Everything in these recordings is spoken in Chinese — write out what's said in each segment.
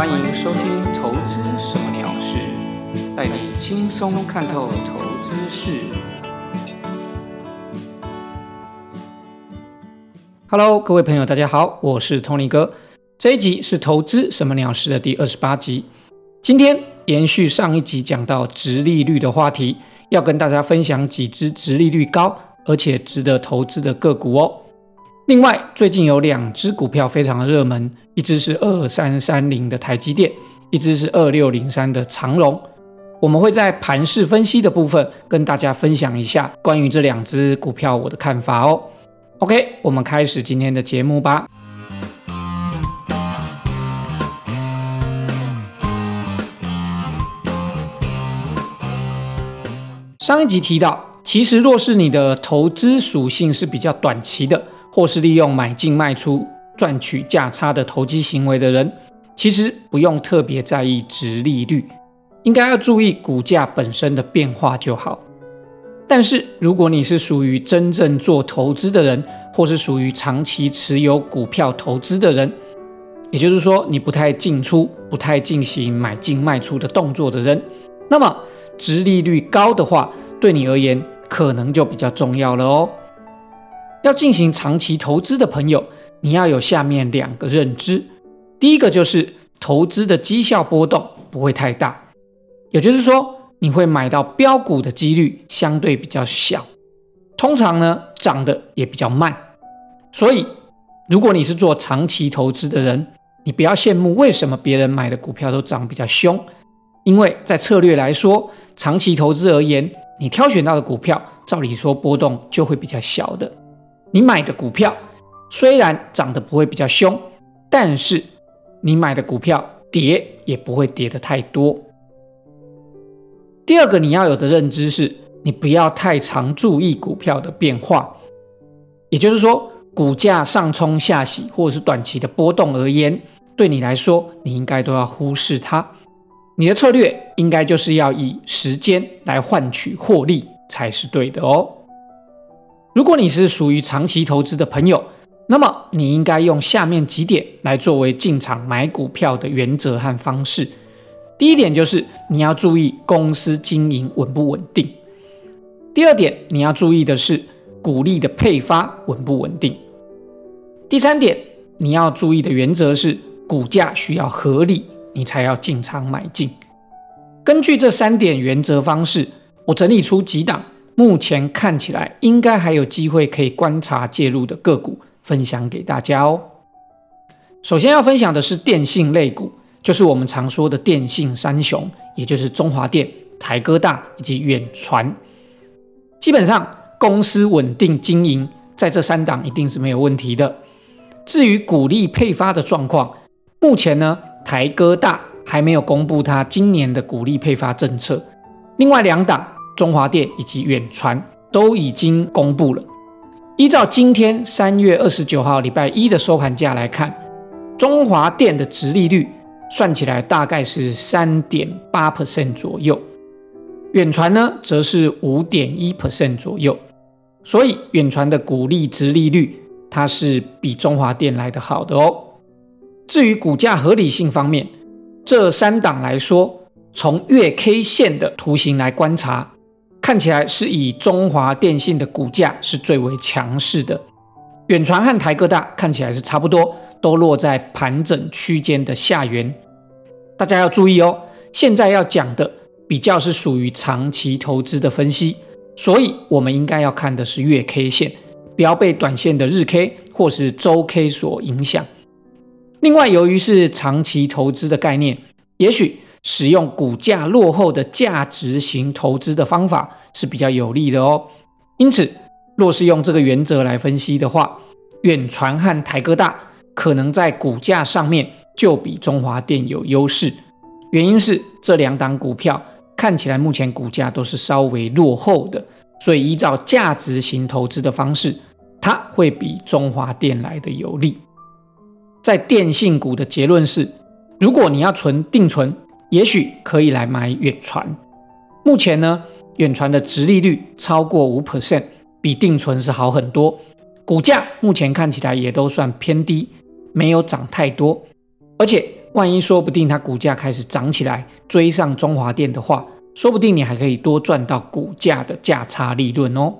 欢迎收听《投资什么鸟事》，带你轻松看透投资事。Hello，各位朋友，大家好，我是 Tony 哥。这一集是《投资什么鸟事》的第二十八集。今天延续上一集讲到直利率的话题，要跟大家分享几只直利率高而且值得投资的个股哦。另外，最近有两只股票非常的热门，一只是二三三零的台积电，一只是二六零三的长荣。我们会在盘势分析的部分跟大家分享一下关于这两只股票我的看法哦。OK，我们开始今天的节目吧。上一集提到，其实若是你的投资属性是比较短期的。或是利用买进卖出赚取价差的投机行为的人，其实不用特别在意值利率，应该要注意股价本身的变化就好。但是如果你是属于真正做投资的人，或是属于长期持有股票投资的人，也就是说你不太进出、不太进行买进卖出的动作的人，那么值利率高的话，对你而言可能就比较重要了哦。要进行长期投资的朋友，你要有下面两个认知。第一个就是投资的绩效波动不会太大，也就是说你会买到标股的几率相对比较小，通常呢涨得也比较慢。所以如果你是做长期投资的人，你不要羡慕为什么别人买的股票都涨比较凶，因为在策略来说，长期投资而言，你挑选到的股票照理说波动就会比较小的。你买的股票虽然涨得不会比较凶，但是你买的股票跌也不会跌得太多。第二个你要有的认知是，你不要太常注意股票的变化，也就是说，股价上冲下洗或者是短期的波动而言，对你来说，你应该都要忽视它。你的策略应该就是要以时间来换取获利才是对的哦。如果你是属于长期投资的朋友，那么你应该用下面几点来作为进场买股票的原则和方式。第一点就是你要注意公司经营稳不稳定；第二点你要注意的是股利的配发稳不稳定；第三点你要注意的原则是股价需要合理，你才要进场买进。根据这三点原则方式，我整理出几档。目前看起来应该还有机会可以观察介入的个股，分享给大家哦。首先要分享的是电信类股，就是我们常说的电信三雄，也就是中华电、台哥大以及远传。基本上公司稳定经营，在这三档一定是没有问题的。至于股利配发的状况，目前呢台哥大还没有公布它今年的股利配发政策，另外两档。中华电以及远传都已经公布了。依照今天三月二十九号礼拜一的收盘价来看，中华电的值利率算起来大概是三点八 percent 左右，远传呢则是五点一 percent 左右。所以远传的股利值利率它是比中华电来的好的哦。至于股价合理性方面，这三档来说，从月 K 线的图形来观察。看起来是以中华电信的股价是最为强势的，远传和台哥大看起来是差不多，都落在盘整区间的下缘。大家要注意哦，现在要讲的比较是属于长期投资的分析，所以我们应该要看的是月 K 线，不要被短线的日 K 或是周 K 所影响。另外，由于是长期投资的概念，也许。使用股价落后的价值型投资的方法是比较有利的哦。因此，若是用这个原则来分析的话，远传和台哥大可能在股价上面就比中华电有优势。原因是这两档股票看起来目前股价都是稍微落后的，所以依照价值型投资的方式，它会比中华电来的有利。在电信股的结论是，如果你要存定存。也许可以来买远传，目前呢，远传的值利率超过五 percent，比定存是好很多。股价目前看起来也都算偏低，没有涨太多，而且万一说不定它股价开始涨起来，追上中华电的话，说不定你还可以多赚到股价的价差利润哦。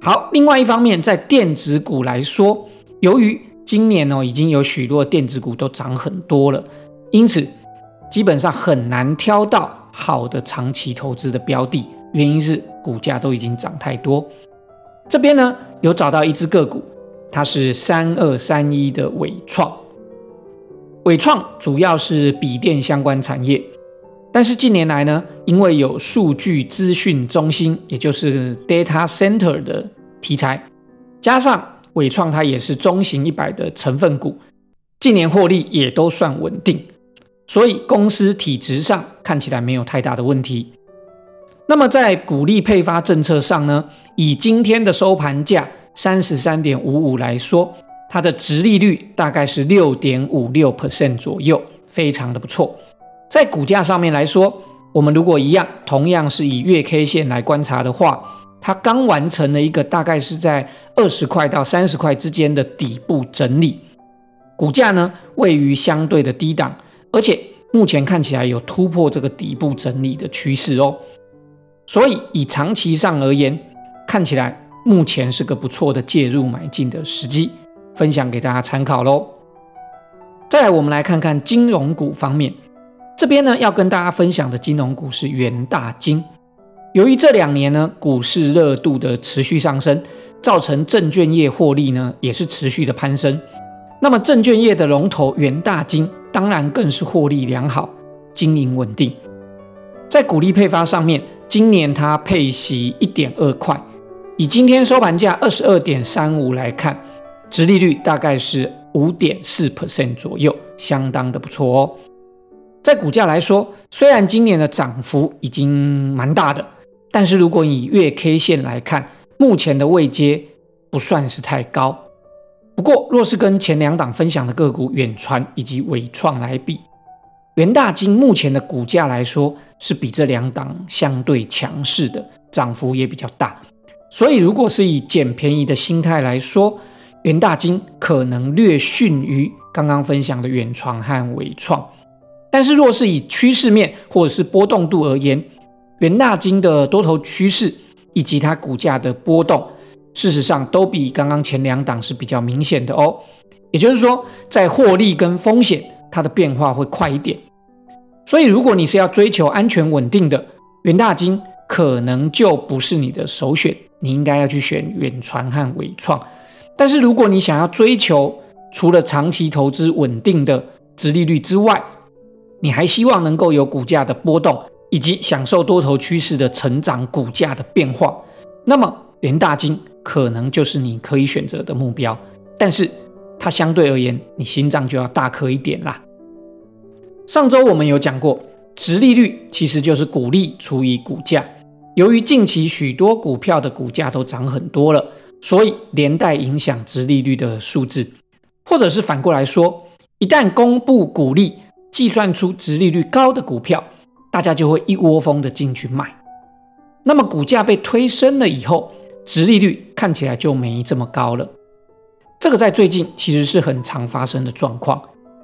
好，另外一方面，在电子股来说，由于今年哦已经有许多电子股都涨很多了，因此基本上很难挑到好的长期投资的标的，原因是股价都已经涨太多。这边呢有找到一只个股，它是三二三一的伟创。伟创主要是笔电相关产业。但是近年来呢，因为有数据资讯中心，也就是 data center 的题材，加上伟创它也是中型一百的成分股，近年获利也都算稳定，所以公司体质上看起来没有太大的问题。那么在股利配发政策上呢，以今天的收盘价三十三点五五来说，它的值利率大概是六点五六 percent 左右，非常的不错。在股价上面来说，我们如果一样，同样是以月 K 线来观察的话，它刚完成了一个大概是在二十块到三十块之间的底部整理，股价呢位于相对的低档，而且目前看起来有突破这个底部整理的趋势哦，所以以长期上而言，看起来目前是个不错的介入买进的时机，分享给大家参考喽。再来，我们来看看金融股方面。这边呢，要跟大家分享的金融股是元大金。由于这两年呢，股市热度的持续上升，造成证券业获利呢也是持续的攀升。那么证券业的龙头元大金，当然更是获利良好，经营稳定。在股利配发上面，今年它配息一点二块，以今天收盘价二十二点三五来看，殖利率大概是五点四 percent 左右，相当的不错哦。在股价来说，虽然今年的涨幅已经蛮大的，但是如果以月 K 线来看，目前的位阶不算是太高。不过，若是跟前两档分享的个股远传以及伟创来比，元大金目前的股价来说是比这两档相对强势的，涨幅也比较大。所以，如果是以捡便宜的心态来说，元大金可能略逊于刚刚分享的远传和伟创。但是，若是以趋势面或者是波动度而言，元大金的多头趋势以及它股价的波动，事实上都比刚刚前两档是比较明显的哦。也就是说，在获利跟风险，它的变化会快一点。所以，如果你是要追求安全稳定的，元大金可能就不是你的首选，你应该要去选远传和伟创。但是，如果你想要追求除了长期投资稳定的殖利率之外，你还希望能够有股价的波动，以及享受多头趋势的成长股价的变化，那么元大金可能就是你可以选择的目标。但是它相对而言，你心脏就要大颗一点啦。上周我们有讲过，值利率其实就是股利除以股价。由于近期许多股票的股价都涨很多了，所以连带影响值利率的数字，或者是反过来说，一旦公布股利。计算出值利率高的股票，大家就会一窝蜂的进去买。那么股价被推升了以后，值利率看起来就没这么高了。这个在最近其实是很常发生的状况。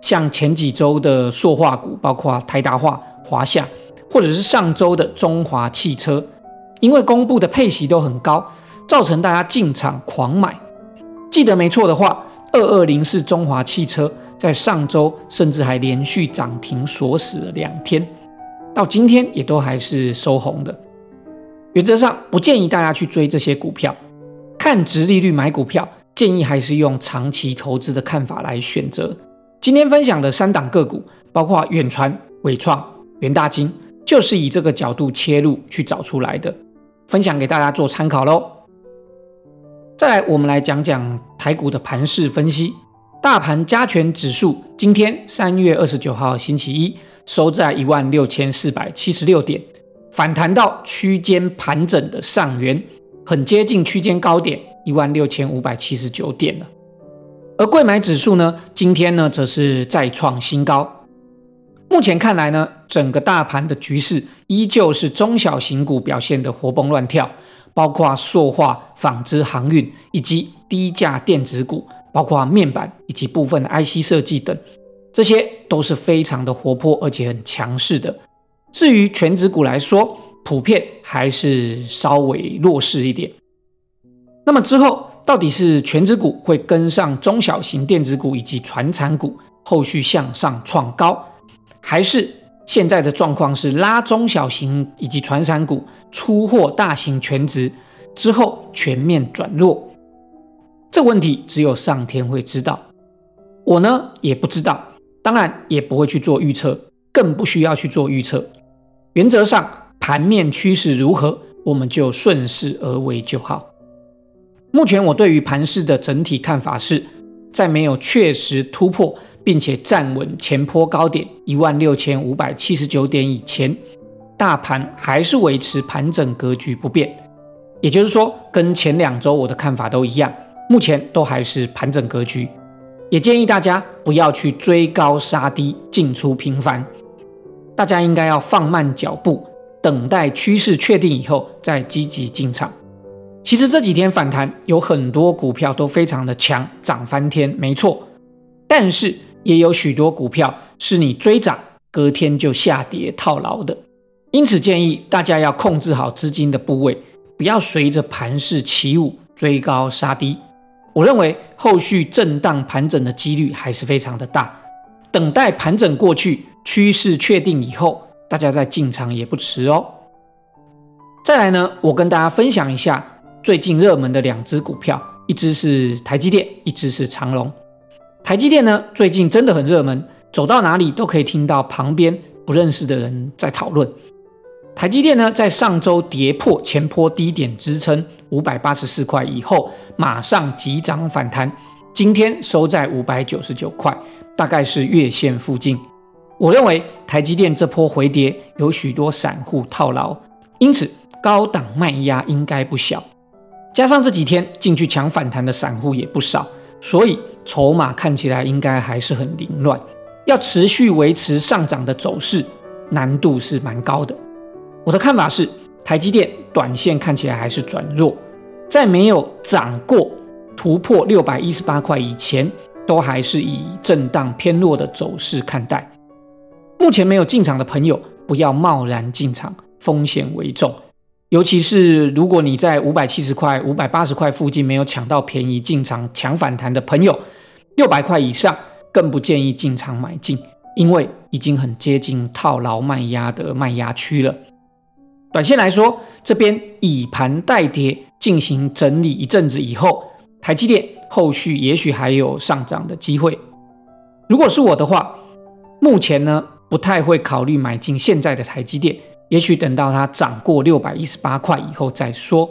像前几周的塑化股，包括台达化、华夏，或者是上周的中华汽车，因为公布的配息都很高，造成大家进场狂买。记得没错的话，二二零是中华汽车。在上周甚至还连续涨停锁死了两天，到今天也都还是收红的。原则上不建议大家去追这些股票，看值利率买股票，建议还是用长期投资的看法来选择。今天分享的三档个股，包括远传、伟创、元大金，就是以这个角度切入去找出来的，分享给大家做参考喽。再来，我们来讲讲台股的盘势分析。大盘加权指数今天三月二十九号星期一收在一万六千四百七十六点，反弹到区间盘整的上缘，很接近区间高点一万六千五百七十九点了。而贵买指数呢，今天呢则是再创新高。目前看来呢，整个大盘的局势依旧是中小型股表现的活蹦乱跳，包括塑化、纺织、航运以及低价电子股。包括面板以及部分的 IC 设计等，这些都是非常的活泼而且很强势的。至于全指股来说，普遍还是稍微弱势一点。那么之后到底是全指股会跟上中小型电子股以及传产股后续向上创高，还是现在的状况是拉中小型以及传产股出货大型全值之后全面转弱？这问题只有上天会知道，我呢也不知道，当然也不会去做预测，更不需要去做预测。原则上，盘面趋势如何，我们就顺势而为就好。目前我对于盘势的整体看法是，在没有确实突破并且站稳前坡高点一万六千五百七十九点以前，大盘还是维持盘整格局不变。也就是说，跟前两周我的看法都一样，目前都还是盘整格局。也建议大家不要去追高杀低，进出频繁。大家应该要放慢脚步，等待趋势确定以后再积极进场。其实这几天反弹有很多股票都非常的强，涨翻天，没错。但是也有许多股票是你追涨，隔天就下跌套牢的。因此建议大家要控制好资金的部位，不要随着盘势起舞，追高杀低。我认为后续震荡盘整的几率还是非常的大，等待盘整过去。趋势确定以后，大家再进场也不迟哦。再来呢，我跟大家分享一下最近热门的两只股票，一只是台积电，一只是长隆。台积电呢，最近真的很热门，走到哪里都可以听到旁边不认识的人在讨论。台积电呢，在上周跌破前坡低点支撑五百八十四块以后，马上急涨反弹，今天收在五百九十九块，大概是月线附近。我认为台积电这波回跌有许多散户套牢，因此高档卖压应该不小。加上这几天进去抢反弹的散户也不少，所以筹码看起来应该还是很凌乱。要持续维持上涨的走势，难度是蛮高的。我的看法是，台积电短线看起来还是转弱，在没有涨过突破六百一十八块以前，都还是以震荡偏弱的走势看待。目前没有进场的朋友，不要贸然进场，风险为重。尤其是如果你在五百七十块、五百八十块附近没有抢到便宜进场抢反弹的朋友，六百块以上更不建议进场买进，因为已经很接近套牢卖压的卖压区了。短线来说，这边以盘带跌进行整理一阵子以后，台积电后续也许还有上涨的机会。如果是我的话，目前呢？不太会考虑买进现在的台积电，也许等到它涨过六百一十八块以后再说。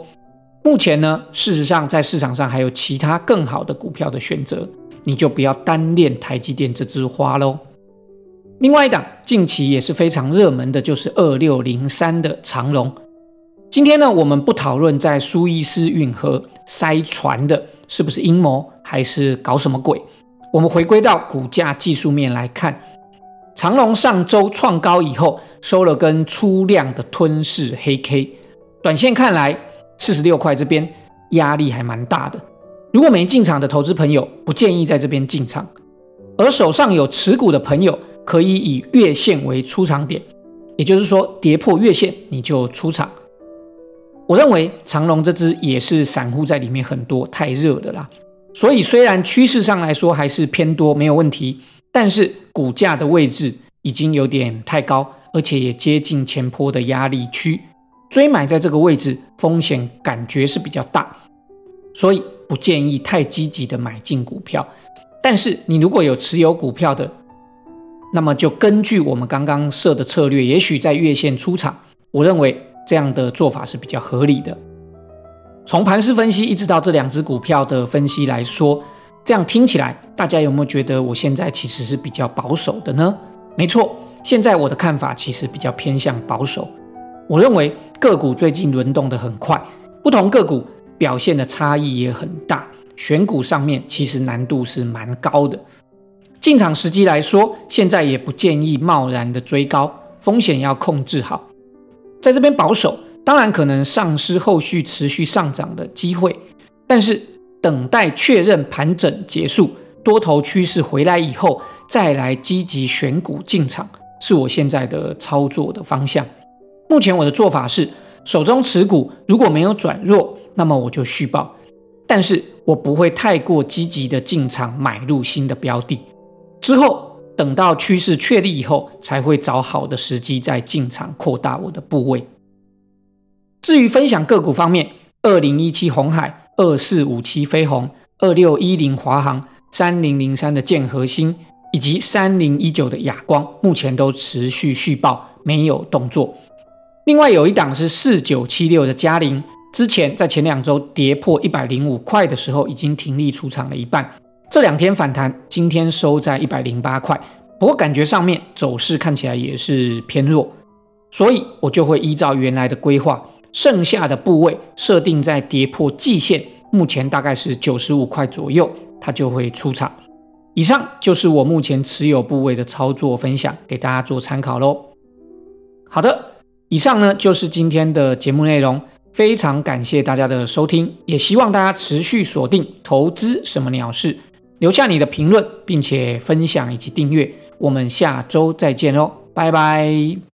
目前呢，事实上在市场上还有其他更好的股票的选择，你就不要单恋台积电这枝花喽。另外一档近期也是非常热门的，就是二六零三的长荣。今天呢，我们不讨论在苏伊士运河塞船的是不是阴谋，还是搞什么鬼，我们回归到股价技术面来看。长隆上周创高以后，收了根粗量的吞噬黑 K，短线看来四十六块这边压力还蛮大的。如果没进场的投资朋友，不建议在这边进场；而手上有持股的朋友，可以以月线为出场点，也就是说跌破月线你就出场。我认为长隆这只也是散户在里面很多太热的啦，所以虽然趋势上来说还是偏多，没有问题。但是股价的位置已经有点太高，而且也接近前坡的压力区，追买在这个位置风险感觉是比较大，所以不建议太积极的买进股票。但是你如果有持有股票的，那么就根据我们刚刚设的策略，也许在月线出场，我认为这样的做法是比较合理的。从盘势分析一直到这两只股票的分析来说。这样听起来，大家有没有觉得我现在其实是比较保守的呢？没错，现在我的看法其实比较偏向保守。我认为个股最近轮动的很快，不同个股表现的差异也很大，选股上面其实难度是蛮高的。进场时机来说，现在也不建议贸然的追高，风险要控制好。在这边保守，当然可能丧失后续持续上涨的机会，但是。等待确认盘整结束，多头趋势回来以后，再来积极选股进场，是我现在的操作的方向。目前我的做法是，手中持股如果没有转弱，那么我就续报，但是我不会太过积极的进场买入新的标的，之后等到趋势确立以后，才会找好的时机再进场扩大我的部位。至于分享个股方面，二零一七红海、二四五七飞鸿、二六一零华航、三零零三的建核心以及三零一九的亚光，目前都持续续报，没有动作。另外有一档是四九七六的嘉陵，之前在前两周跌破一百零五块的时候，已经停利出场了一半。这两天反弹，今天收在一百零八块，不过感觉上面走势看起来也是偏弱，所以我就会依照原来的规划。剩下的部位设定在跌破季线，目前大概是九十五块左右，它就会出场。以上就是我目前持有部位的操作分享，给大家做参考喽。好的，以上呢就是今天的节目内容，非常感谢大家的收听，也希望大家持续锁定投资什么鸟事，留下你的评论，并且分享以及订阅。我们下周再见喽，拜拜。